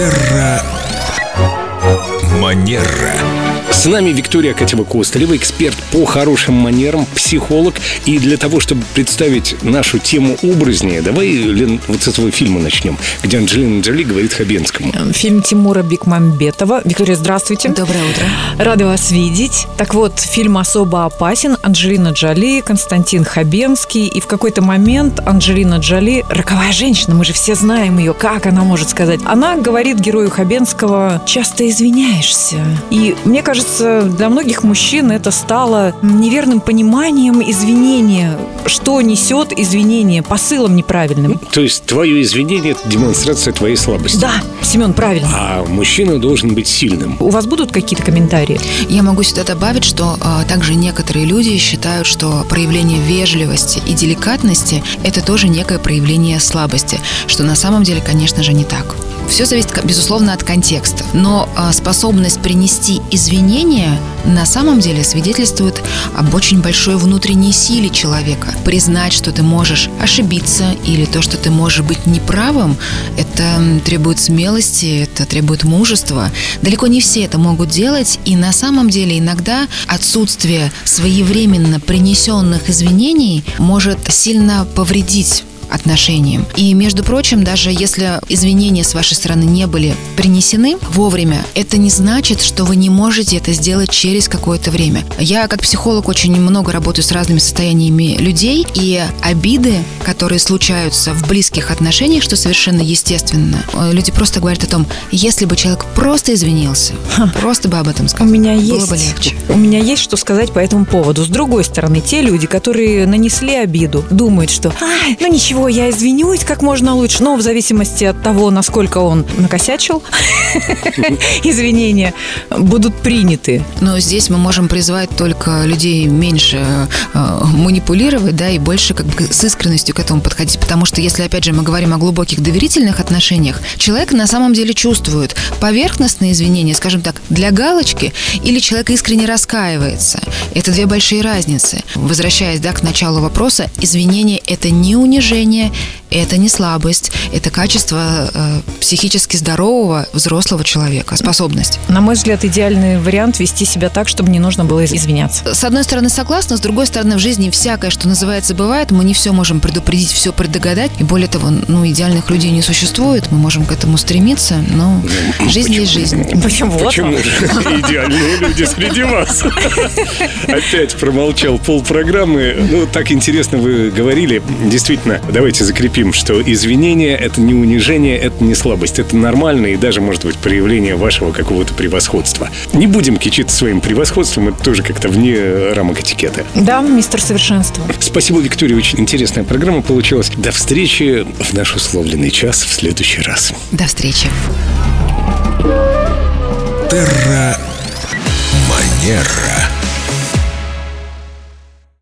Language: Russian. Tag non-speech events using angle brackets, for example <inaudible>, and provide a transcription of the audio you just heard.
Терра Манера. С нами Виктория Катева-Костылева, эксперт по хорошим манерам, психолог. И для того, чтобы представить нашу тему образнее, давай, Лен, вот с этого фильма начнем, где Анджелина Джоли говорит Хабенскому. Фильм Тимура Бекмамбетова. Виктория, здравствуйте. Доброе утро. Рада вас видеть. Так вот, фильм особо опасен. Анджелина Джоли, Константин Хабенский. И в какой-то момент Анджелина Джоли, роковая женщина, мы же все знаем ее, как она может сказать. Она говорит герою Хабенского, часто извиняешься. И мне кажется, для многих мужчин это стало неверным пониманием извинения, что несет извинение, посылом неправильным. То есть твое извинение – это демонстрация твоей слабости. Да, Семен, правильно. А мужчина должен быть сильным. У вас будут какие-то комментарии? Я могу сюда добавить, что а, также некоторые люди считают, что проявление вежливости и деликатности – это тоже некое проявление слабости, что на самом деле, конечно же, не так. Все зависит, безусловно, от контекста. Но а, способность принести извинения на самом деле свидетельствует об очень большой внутренней силе человека. Признать, что ты можешь ошибиться или то, что ты можешь быть неправым, это требует смелости, это требует мужества. Далеко не все это могут делать, и на самом деле иногда отсутствие своевременно принесенных извинений может сильно повредить отношениям. И, между прочим, даже если извинения с вашей стороны не были принесены вовремя, это не значит, что вы не можете это сделать через какое-то время. Я, как психолог, очень много работаю с разными состояниями людей, и обиды, которые случаются в близких отношениях, что совершенно естественно, люди просто говорят о том, если бы человек просто извинился, Ха. просто бы об этом сказал, у меня было есть, бы легче. У меня есть что сказать по этому поводу. С другой стороны, те люди, которые нанесли обиду, думают, что, а, ну ничего, ничего, я извинюсь как можно лучше, но в зависимости от того, насколько он накосячил, <laughs> извинения будут приняты. Но здесь мы можем призвать только людей меньше э, манипулировать, да, и больше как бы с искренностью к этому подходить, потому что если, опять же, мы говорим о глубоких доверительных отношениях, человек на самом деле чувствует поверхностные извинения, скажем так, для галочки, или человек искренне раскаивается. Это две большие разницы. Возвращаясь, да, к началу вопроса, извинения – это не унижение, это не слабость, это качество э, психически здорового взрослого человека, способность. На мой взгляд, идеальный вариант вести себя так, чтобы не нужно было извиняться. С одной стороны, согласна, с другой стороны, в жизни всякое, что называется, бывает. Мы не все можем предупредить, все предугадать. И более того, ну, идеальных людей не существует. Мы можем к этому стремиться, но жизнь Почему? есть жизнь. Почему? Почему же идеальные люди среди вас? Опять промолчал пол программы. Ну, так интересно вы говорили. Действительно, давайте закрепим, что извинение — это не унижение, это не слабость. Это нормально и даже, может быть, проявление вашего какого-то превосходства. Не будем кичиться своим превосходством, это тоже как-то вне рамок этикета. Да, мистер совершенство. Спасибо, Виктория, очень интересная программа получилась. До встречи в наш условленный час в следующий раз. До встречи. Терра Манера.